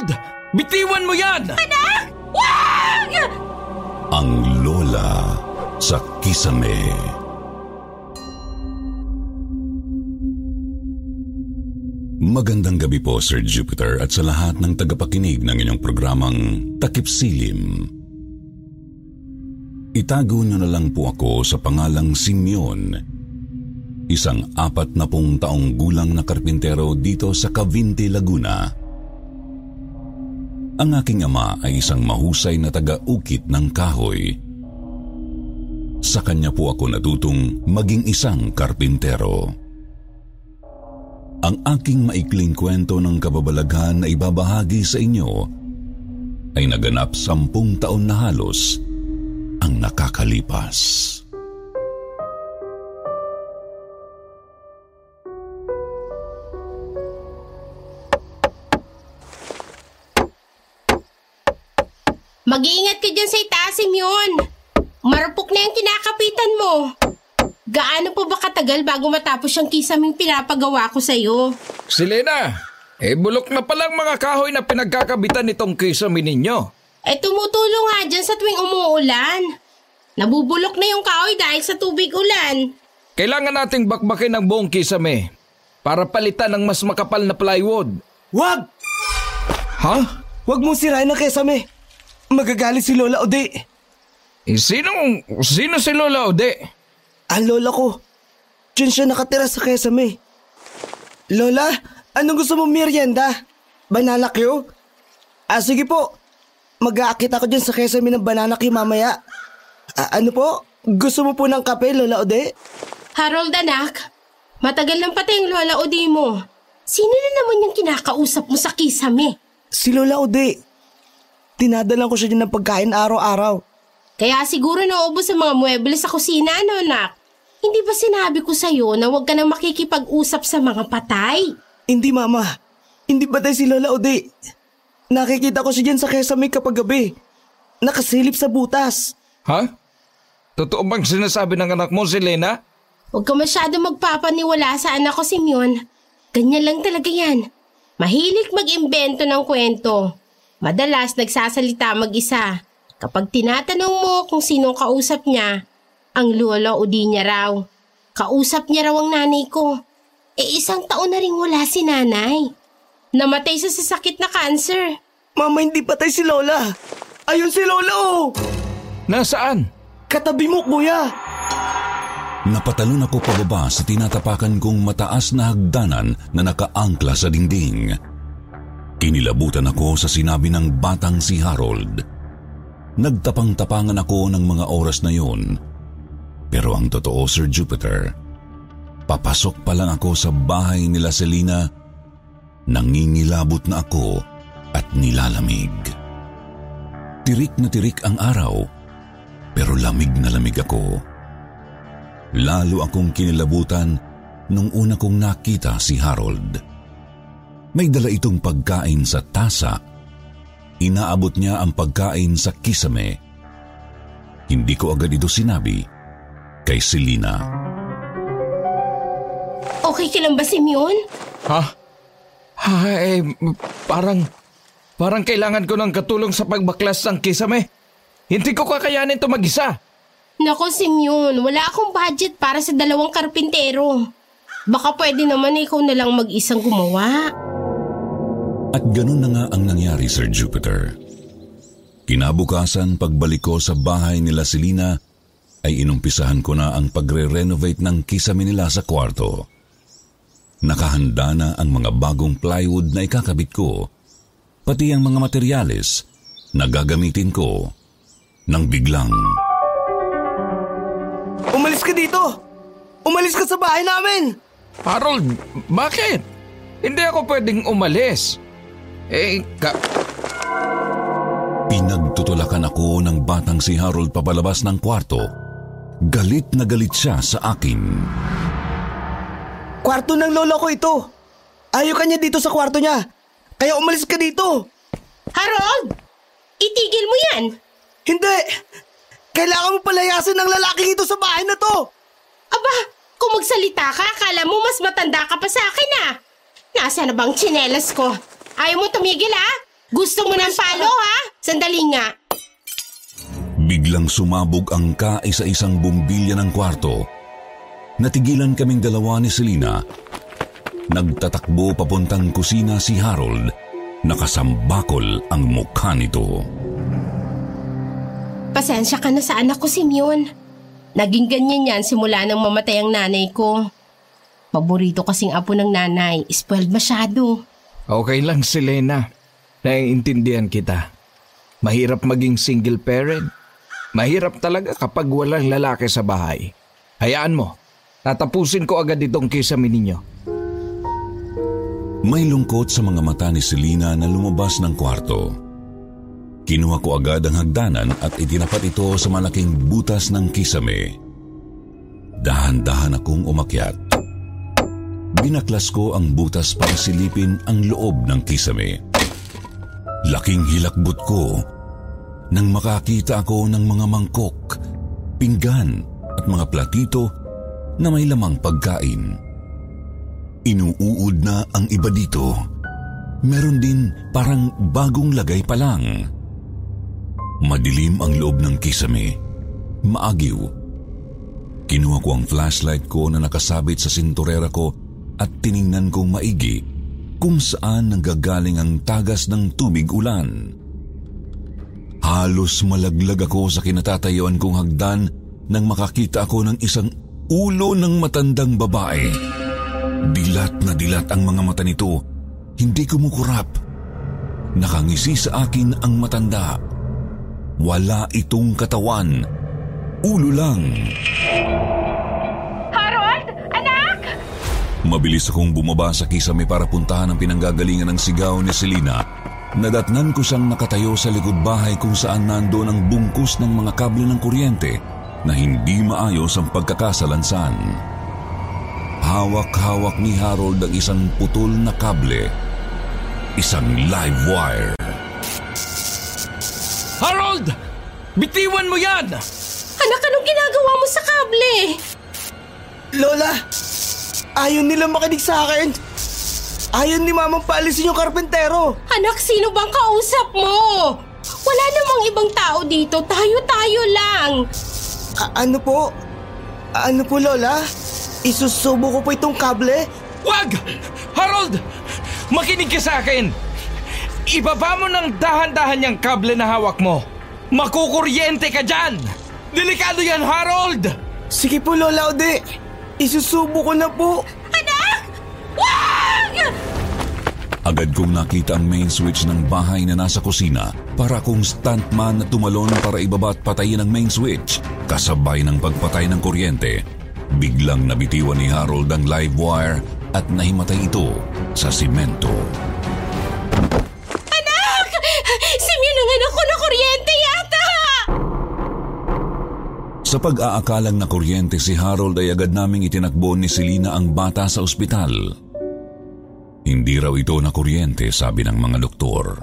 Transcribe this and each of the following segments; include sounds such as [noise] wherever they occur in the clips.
Harold! Bitiwan mo yan! Anak! Wag! Ang Lola sa Kisame. Magandang gabi po, Sir Jupiter, at sa lahat ng tagapakinig ng inyong programang Takip Silim. Itago niyo na lang po ako sa pangalang Simeon, isang apat na pong taong gulang na karpintero dito sa Cavite, Laguna. Ang aking ama ay isang mahusay na taga-ukit ng kahoy. Sa kanya po ako natutong maging isang karpintero. Ang aking maikling kwento ng kababalaghan na ibabahagi sa inyo ay naganap sampung taon na halos ang nakakalipas. Mag-iingat ka dyan sa itaas, Simeon. Marupok na yung kinakapitan mo. Gaano pa ba katagal bago matapos yung kisaming pinapagawa ko sa'yo? Selena, eh bulok na palang mga kahoy na pinagkakabitan nitong kisame ninyo. Eh tumutulong nga dyan sa tuwing umuulan. Nabubulok na yung kahoy dahil sa tubig ulan. Kailangan nating bakbakin ang buong kisame para palitan ng mas makapal na plywood. Wag! Ha? Wag mong sirain ang kesame. Magagalit si Lola Ode. Eh, sino, sino si Lola Ode? Ang lola ko. Diyan siya nakatira sa kesame. Lola, anong gusto mong merienda? Banana Q? Ah, sige po. Mag-aakit ako dyan sa kesame ng banana Q mamaya. Ah, ano po? Gusto mo po ng kape, Lola Ode? Harold anak, matagal nang patay ang lola Odi mo. Sino na naman yung kinakausap mo sa kisame? Si Lola Ode. Tinadalan ko siya dyan ng pagkain araw-araw. Kaya siguro naubos ang mga mueble sa kusina, ano anak? Hindi ba sinabi ko sa'yo na huwag ka nang makikipag-usap sa mga patay? Hindi, Mama. Hindi patay si Lola Ode. Nakikita ko siya dyan sa kesame kapag gabi. Nakasilip sa butas. Ha? Totoo bang sinasabi ng anak mo, Selena? Huwag ka masyado magpapaniwala sa anak ko, Simeon. Ganyan lang talaga yan. Mahilig mag-imbento ng kwento. Madalas nagsasalita mag-isa. Kapag tinatanong mo kung sino kausap niya, ang lolo o di niya raw. Kausap niya raw ang nanay ko. E isang taon na rin wala si nanay. Namatay sa sasakit na cancer. Mama, hindi patay si Lola. Ayun si Lola, oh! Nasaan? Katabi mo, kuya. Napatalon ako pababa sa tinatapakan kong mataas na hagdanan na nakaangkla sa dingding. Kinilabutan ako sa sinabi ng batang si Harold. Nagtapang-tapangan ako ng mga oras na yun. Pero ang totoo, Sir Jupiter, papasok pa lang ako sa bahay nila Selina, nangingilabot na ako at nilalamig. Tirik na tirik ang araw, pero lamig na lamig ako. Lalo akong kinilabutan nung una kong nakita si Harold. May dala itong pagkain sa tasa. Inaabot niya ang pagkain sa kisame. Hindi ko agad ito sinabi kay Selina. Okay ka lang ba, Simeon? Ha? Ha, eh, parang, parang kailangan ko ng katulong sa pagbaklas ng kisame. Hindi ko kakayanin to mag-isa. Nako, Simeon, wala akong budget para sa dalawang karpintero. Baka pwede naman na ikaw na lang mag-isang gumawa. At ganun na nga ang nangyari, Sir Jupiter. Kinabukasan, pagbalik ko sa bahay nila Selina, ay inumpisahan ko na ang pagre-renovate ng kisame nila sa kwarto. Nakahanda na ang mga bagong plywood na ikakabit ko, pati ang mga materyales na gagamitin ko nang biglang... Umalis ka dito! Umalis ka sa bahay namin! Harold, bakit? Hindi ako pwedeng umalis. Eh, ka... Pinagtutulakan ako ng batang si Harold papalabas ng kwarto. Galit na galit siya sa akin. Kwarto ng lolo ko ito. Ayaw ka niya dito sa kwarto niya. Kaya umalis ka dito. Harold! Itigil mo yan! Hindi! Kailangan mo palayasin ng lalaking ito sa bahay na to! Aba, kung magsalita ka, akala mo mas matanda ka pa sa akin ah. Nasa na bang tsinelas ko? Ayaw mo tumigil ah? Gusto mo ng palo ha? Sandali nga. Biglang sumabog ang kaisa-isang bumbilya ng kwarto. Natigilan kaming dalawa ni Selina. Nagtatakbo papuntang kusina si Harold. Nakasambakol ang mukha nito. Pasensya ka na sa anak ko, Simeon. Naging ganyan yan simula nang mamatay ang nanay ko. Paborito kasing apo ng nanay, spoiled masyado. Okay lang, Selena. Naiintindihan kita. Mahirap maging single parent. Mahirap talaga kapag walang lalaki sa bahay. Hayaan mo. Tatapusin ko agad itong kisame ninyo. May lungkot sa mga mata ni Selina na lumabas ng kwarto. Kinuha ko agad ang hagdanan at itinapat ito sa malaking butas ng kisame. Dahan-dahan akong umakyat. Binaklas ko ang butas para silipin ang loob ng kisame. Laking hilakbot ko nang makakita ako ng mga mangkok, pinggan at mga platito na may lamang pagkain. Inuuod na ang iba dito. Meron din parang bagong lagay pa lang. Madilim ang loob ng kisame. Maagiw. Kinuha ko ang flashlight ko na nakasabit sa sinturera ko at tiningnan kong maigi kung saan nanggagaling ang tagas ng tubig ulan. Halos malaglag ako sa kinatatayuan kong hagdan nang makakita ako ng isang ulo ng matandang babae. Dilat na dilat ang mga mata nito, hindi kumukurap. Nakangisi sa akin ang matanda. Wala itong katawan, ulo lang. Harold! Mabilis akong bumaba sa kisame para puntahan ang pinanggagalingan ng sigaw ni Selina. Nadatnan ko siyang nakatayo sa likod bahay kung saan nandoon ang bungkus ng mga kable ng kuryente na hindi maayos ang pagkakasalansan. Hawak-hawak ni Harold ang isang putol na kable. Isang live wire. Harold! Bitiwan mo yan! Anak, anong ginagawa mo sa kable? Lola! Ayaw nila makinig sa akin! Ayaw ni mamang paalisin yung karpentero! Anak, sino bang kausap mo? Wala namang ibang tao dito. Tayo-tayo lang. A- ano po? Ano po, Lola? Isusubo ko po itong kable? Wag! Harold! Makinig ka sa akin! Ibaba mo ng dahan-dahan yung kable na hawak mo. Makukuryente ka dyan! Delikado yan, Harold! Sige po, Lola Ode. Isusubo ko na po. Anak! Wag! Agad kong nakita ang main switch ng bahay na nasa kusina para akong stuntman na tumalon para ibaba at patayin ang main switch. Kasabay ng pagpatay ng kuryente, biglang nabitiwan ni Harold ang live wire at nahimatay ito sa simento. Sa pag-aakalang na kuryente si Harold ay agad naming itinakbo ni Selina ang bata sa ospital. Hindi raw ito na kuryente sabi ng mga doktor.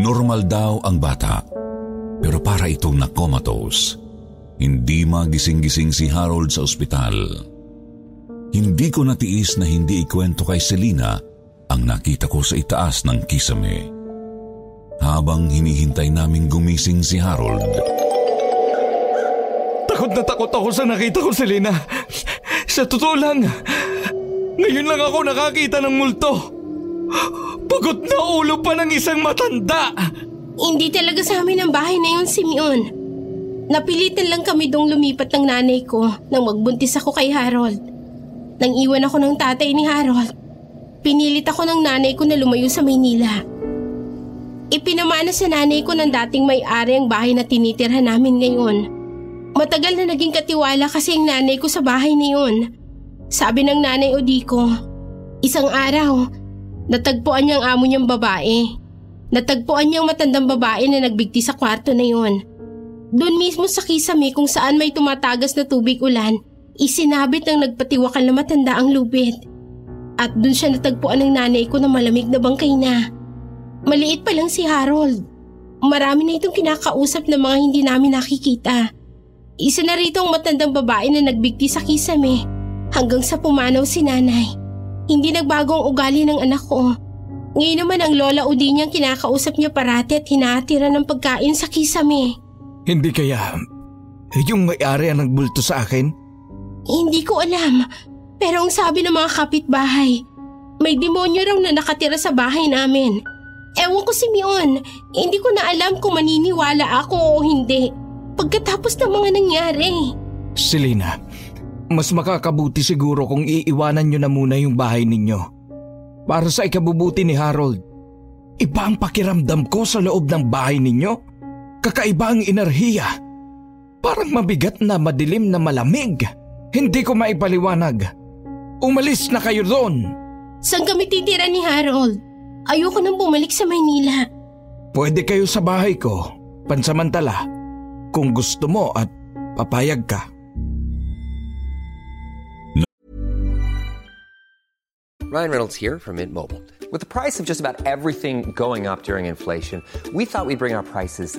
Normal daw ang bata, pero para itong na comatose. Hindi magising-gising si Harold sa ospital. Hindi ko natiis na hindi ikwento kay Selina ang nakita ko sa itaas ng kisame. Habang hinihintay naming gumising si Harold, Takot na takot ako sa nakita ko, Selena. Sa totoo lang, ngayon lang ako nakakita ng multo. Pagod na ulo pa ng isang matanda. Hindi talaga sa amin ang bahay na yun, Simeon. Napilitan lang kami dong lumipat ng nanay ko nang magbuntis ako kay Harold. Nang iwan ako ng tatay ni Harold, pinilit ako ng nanay ko na lumayo sa Maynila. Ipinamana sa nanay ko ng dating may-ari ang bahay na tinitirhan namin ngayon. Matagal na naging katiwala kasi ang nanay ko sa bahay na yun. Sabi ng nanay Odiko, isang araw, natagpuan niya ang amo niyang babae. Natagpuan niyang matandang babae na nagbigti sa kwarto na yon. Doon mismo sa kisame kung saan may tumatagas na tubig ulan, isinabit ng nagpatiwakal na matanda ang lubid. At doon siya natagpuan ng nanay ko na malamig na bangkay na. Maliit pa lang si Harold. Marami na itong kinakausap ng mga hindi namin nakikita. Isa na rito ang matandang babae na nagbigti sa kisame hanggang sa pumanaw si nanay. Hindi nagbago ang ugali ng anak ko. Ngayon naman ang lola o di niyang kinakausap niya parati at hinatira ng pagkain sa kisame. Hindi kaya yung may-ari ang nagbulto sa akin? Hindi ko alam. Pero ang sabi ng mga kapitbahay, may demonyo raw na nakatira sa bahay namin. Ewan ko si Mion, hindi ko na alam kung maniniwala ako o hindi. Pagkatapos ng mga nangyari. Selena, mas makakabuti siguro kung iiwanan nyo na muna yung bahay ninyo para sa ikabubuti ni Harold. Iba ang pakiramdam ko sa loob ng bahay ninyo. Kakaiba ang enerhiya. Parang mabigat na madilim na malamig. Hindi ko maipaliwanag. Umalis na kayo doon. Saan kami titira ni Harold? Ayoko nang bumalik sa Maynila. Pwede kayo sa bahay ko, pansamantala, kung gusto mo at papayag ka. Ryan Reynolds here from Mint Mobile. With the price of just about everything going up during inflation, we thought we'd bring our prices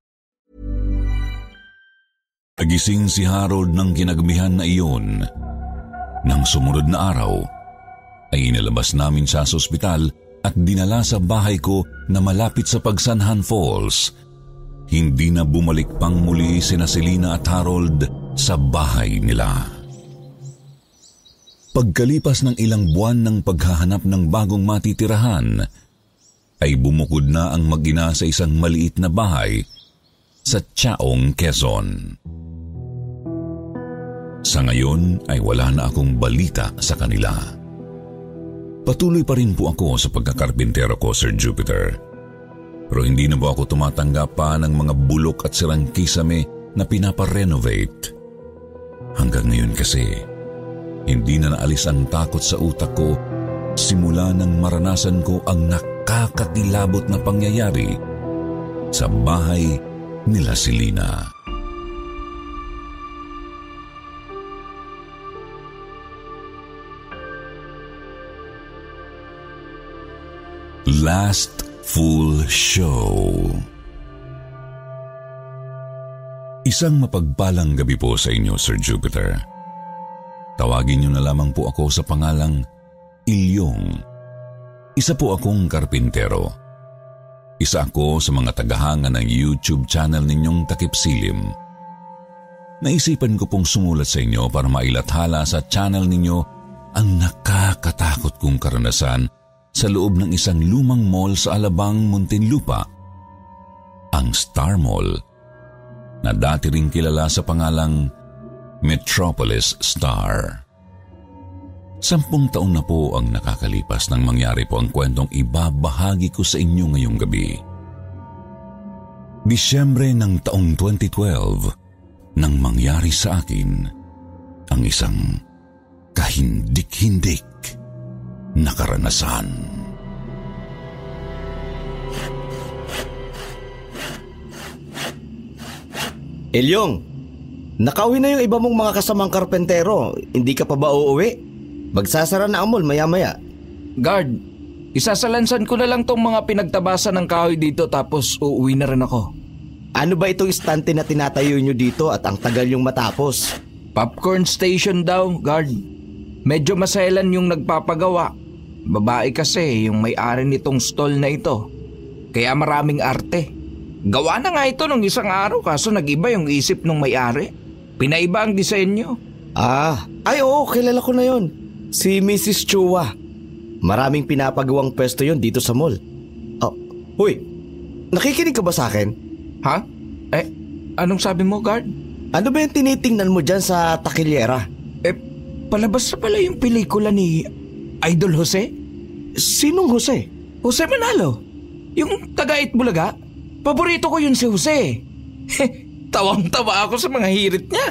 Nagising si Harold ng kinagmihan na iyon. Nang sumunod na araw, ay inilabas namin siya sa ospital at dinala sa bahay ko na malapit sa Pagsanhan Falls. Hindi na bumalik pang muli sina Selena at Harold sa bahay nila. Pagkalipas ng ilang buwan ng paghahanap ng bagong matitirahan, ay bumukod na ang mag-ina sa isang maliit na bahay sa Chaong, Quezon. Sa ngayon ay wala na akong balita sa kanila. Patuloy pa rin po ako sa pagkakarpintero ko, Sir Jupiter. Pero hindi na po ako tumatanggap pa ng mga bulok at sirang kisame na pinaparenovate. Hanggang ngayon kasi, hindi na naalis ang takot sa utak ko simula nang maranasan ko ang nakakakilabot na pangyayari sa bahay nila Silina. Last Full Show Isang mapagpalang gabi po sa inyo, Sir Jupiter. Tawagin niyo na lamang po ako sa pangalang Ilyong. Isa po akong karpintero. Isa ako sa mga tagahanga ng YouTube channel ninyong Takip Silim. Naisipan ko pong sumulat sa inyo para mailathala sa channel ninyo ang nakakatakot kong karanasan sa loob ng isang lumang mall sa Alabang, Muntinlupa, ang Star Mall, na dati ring kilala sa pangalang Metropolis Star. Sampung taon na po ang nakakalipas nang mangyari po ang kwentong ibabahagi ko sa inyo ngayong gabi. Disyembre ng taong 2012 nang mangyari sa akin ang isang kahindik-hindik na karanasan. Elyong, nakauwi na yung iba mong mga kasamang karpentero. Hindi ka pa ba uuwi? Magsasara na ang mall maya-maya. Guard, Isasalansan ko na lang tong mga pinagtabasan ng kahoy dito tapos uuwi na rin ako. Ano ba itong istante na tinatayo nyo dito at ang tagal yung matapos? Popcorn station daw, guard. Medyo maselan yung nagpapagawa. Babae kasi yung may-ari nitong stall na ito. Kaya maraming arte. Gawa na nga ito nung isang araw kaso nag-iba yung isip ng may-ari. Pinaiba ang disenyo. Ah, ay oo, kilala ko na yon. Si Mrs. Chua. Maraming pinapagawang pwesto yon dito sa mall. Oh, huy, nakikinig ka ba sa akin? Ha? Eh, anong sabi mo, guard? Ano ba yung tinitingnan mo dyan sa takilyera? Eh, palabas na pala yung pelikula ni Idol Jose? Sinong Jose? Jose Manalo. Yung taga Bulaga. Paborito ko yun si Jose. [laughs] Tawang-tawa ako sa mga hirit niya.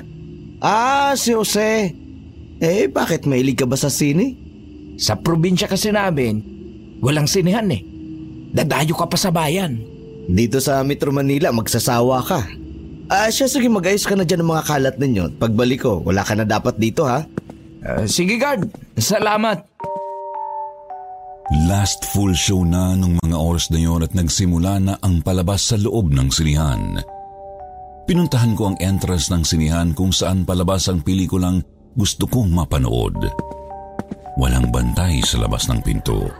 Ah, si Jose. Eh, bakit mahilig ka ba sa sine? Sa probinsya kasi namin, walang sinehan eh. Dadayo ka pa sa bayan. Dito sa Metro Manila, magsasawa ka. Ah, siya sige mag-ayos ka na dyan ng mga kalat ninyo. Pagbalik ko, wala ka na dapat dito ha. Uh, sige guard, salamat. Last full show na nung mga oras na yon at nagsimula na ang palabas sa loob ng sinihan. Pinuntahan ko ang entrance ng sinihan kung saan palabas ang pelikulang gusto kong mapanood. Walang bantay sa labas ng pinto.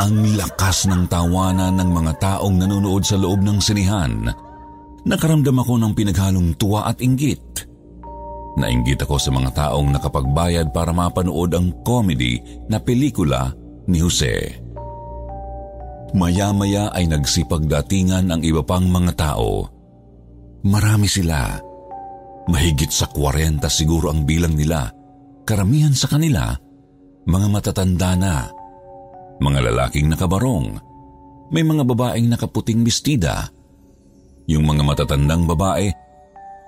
Ang lakas ng tawanan ng mga taong nanonood sa loob ng sinihan. Nakaramdam ako ng pinaghalong tuwa at inggit. Nainggit ako sa mga taong nakapagbayad para mapanood ang comedy na pelikula ni Jose. Maya-maya ay nagsipagdatingan ang iba pang mga tao. Marami sila. Mahigit sa 40 siguro ang bilang nila. Karamihan sa kanila, mga matatanda na. Mga lalaking nakabarong. May mga babaeng nakaputing bestida. Yung mga matatandang babae,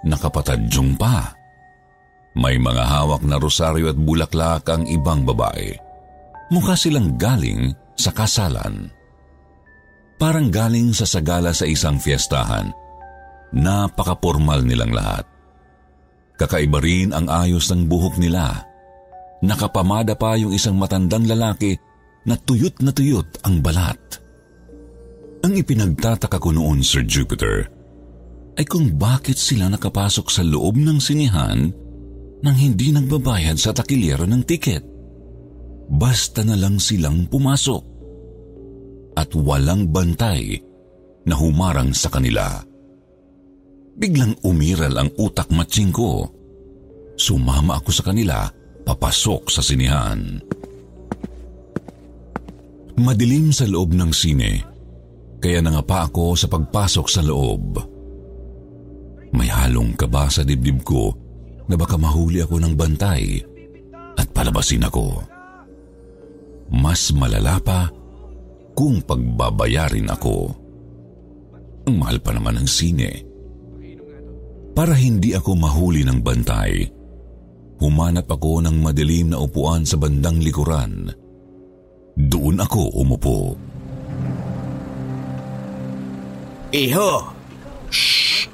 nakapatadyong pa. May mga hawak na rosaryo at bulaklak ang ibang babae. Mukha silang galing sa kasalan. Parang galing sa sagala sa isang fiestahan. Napaka-formal nilang lahat. Kakaiba rin ang ayos ng buhok nila. Nakapamada pa yung isang matandang lalaki na tuyot na tuyot ang balat. Ang ipinagtataka ko noon, Sir Jupiter, ay kung bakit sila nakapasok sa loob ng sinihan nang hindi nagbabayad sa takilyero ng tiket. Basta na lang silang pumasok. At walang bantay na humarang sa kanila. Biglang umiral ang utak matching ko. Sumama ako sa kanila papasok sa sinihan. Madilim sa loob ng sine, kaya nangapa ako sa pagpasok sa loob. May halong kaba sa dibdib ko na baka mahuli ako ng bantay at palabasin ako. Mas malala pa kung pagbabayarin ako. Ang mahal pa naman ng sine. Para hindi ako mahuli ng bantay, humanap ako ng madilim na upuan sa bandang likuran. Doon ako umupo. Iho! Shh!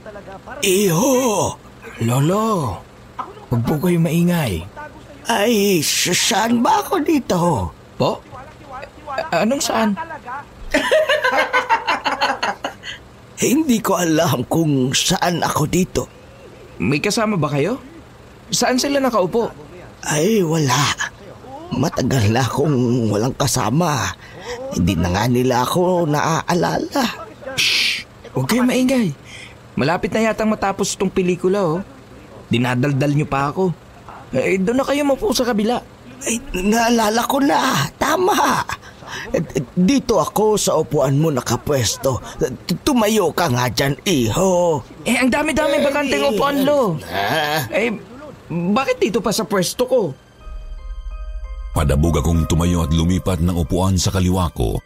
Iho! Lolo, huwag po kayo maingay. Ay, saan ba ako dito? Po? A- anong saan? [laughs] Hindi ko alam kung saan ako dito. May kasama ba kayo? Saan sila nakaupo? Ay, wala. Matagal na akong walang kasama. Hindi na nga nila ako naaalala. Shh! Huwag kayo maingay. Malapit na yatang matapos itong pelikula, oh. Dinadaldal niyo pa ako. Eh, doon na kayo mapo sa kabila. Ay, naalala ko na. Tama. Dito ako sa upuan mo nakapwesto. Tumayo ka nga dyan, iho. Eh, ang dami-dami bakanteng upuan, lo. Eh, bakit dito pa sa pwesto ko? Padabog akong tumayo at lumipat ng upuan sa kaliwa ko.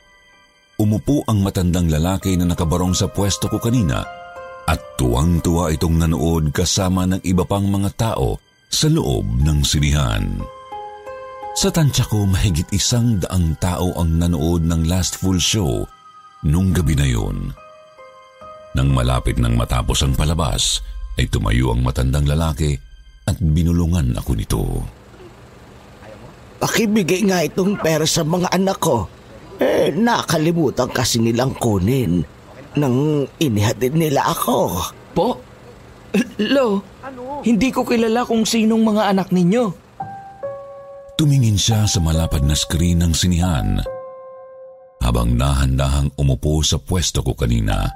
Umupo ang matandang lalaki na nakabarong sa pwesto ko kanina at tuwang-tuwa itong nanood kasama ng iba pang mga tao sa loob ng sinihan. Sa tansya ko, mahigit isang daang tao ang nanood ng last full show nung gabi na yun. Nang malapit nang matapos ang palabas, ay tumayo ang matandang lalaki at binulungan ako nito. pakibigay nga itong pera sa mga anak ko. Eh, nakalimutan kasi nilang kunin nang inihatid nila ako. Po? Lo, hindi ko kilala kung sinong mga anak ninyo. Tumingin siya sa malapad na screen ng sinihan habang nahandahang umupo sa pwesto ko kanina.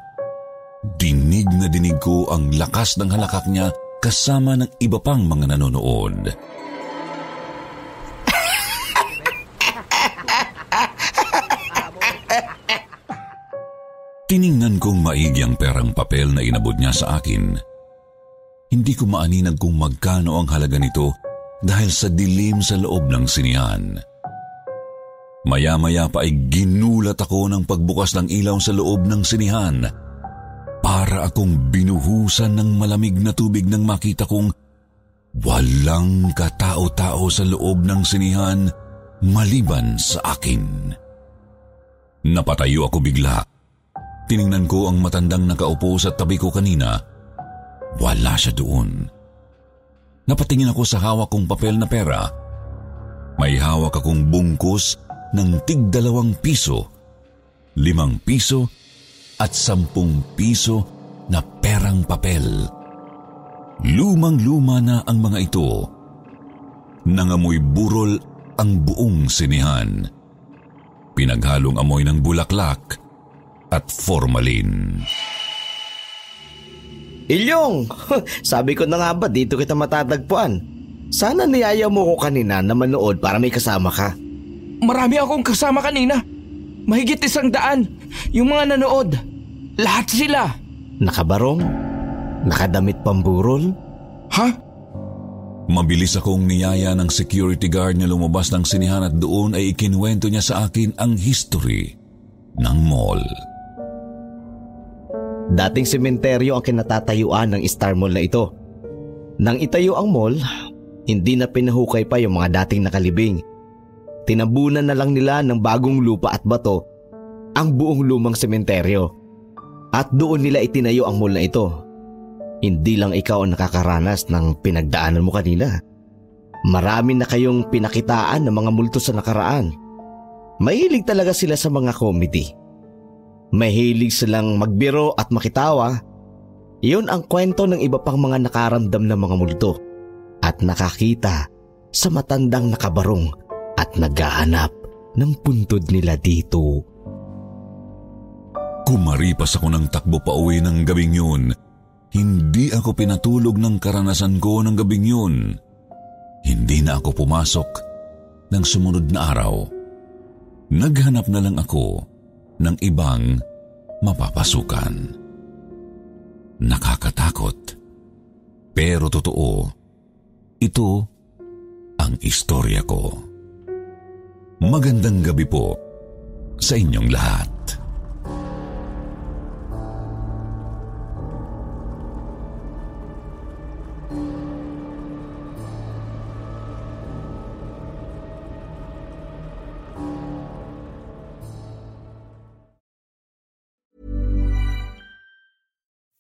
Dinig na dinig ko ang lakas ng halakak niya kasama ng iba pang mga nanonood. Tiningnan kong maigi ang perang papel na inabot niya sa akin. Hindi ko maaninag kung magkano ang halaga nito dahil sa dilim sa loob ng sinihan. Maya-maya pa ay ginulat ako ng pagbukas ng ilaw sa loob ng sinihan para akong binuhusan ng malamig na tubig nang makita kong walang katao-tao sa loob ng sinihan maliban sa akin. Napatayo ako bigla. Tiningnan ko ang matandang nakaupo sa tabi ko kanina. Wala siya doon. Napatingin ako sa hawak kong papel na pera. May hawak akong bungkus ng tigdalawang piso, limang piso at sampung piso na perang papel. Lumang-luma na ang mga ito. Nangamoy burol ang buong sinihan. Pinaghalong amoy ng bulaklak at formalin. Ilyong, [laughs] sabi ko na nga ba dito kita matatagpuan. Sana niyaya mo ko kanina na manood para may kasama ka. Marami akong kasama kanina. Mahigit isang daan. Yung mga nanood. Lahat sila. Nakabarong? Nakadamit pamburol? Ha? Mabilis akong niyaya ng security guard na lumabas ng sinihan at doon ay ikinuwento niya sa akin ang history ng mall. Dating sementeryo ang kinatatayuan ng Star Mall na ito. Nang itayo ang mall, hindi na pinahukay pa yung mga dating nakalibing. Tinabunan na lang nila ng bagong lupa at bato ang buong lumang sementeryo. At doon nila itinayo ang mall na ito. Hindi lang ikaw ang nakakaranas ng pinagdaanan mo kanina. Marami na kayong pinakitaan ng mga multo sa nakaraan. Mahilig talaga sila sa mga comedy. Mahilig silang magbiro at makitawa. Iyon ang kwento ng iba pang mga nakaramdam ng mga multo at nakakita sa matandang nakabarong at naghahanap ng puntod nila dito. Kumaripas ako ng takbo pa uwi ng gabing yun. Hindi ako pinatulog ng karanasan ko ng gabing yun. Hindi na ako pumasok ng sumunod na araw. Naghanap na lang ako ng ibang mapapasukan. Nakakatakot. Pero totoo, ito ang istorya ko. Magandang gabi po sa inyong lahat.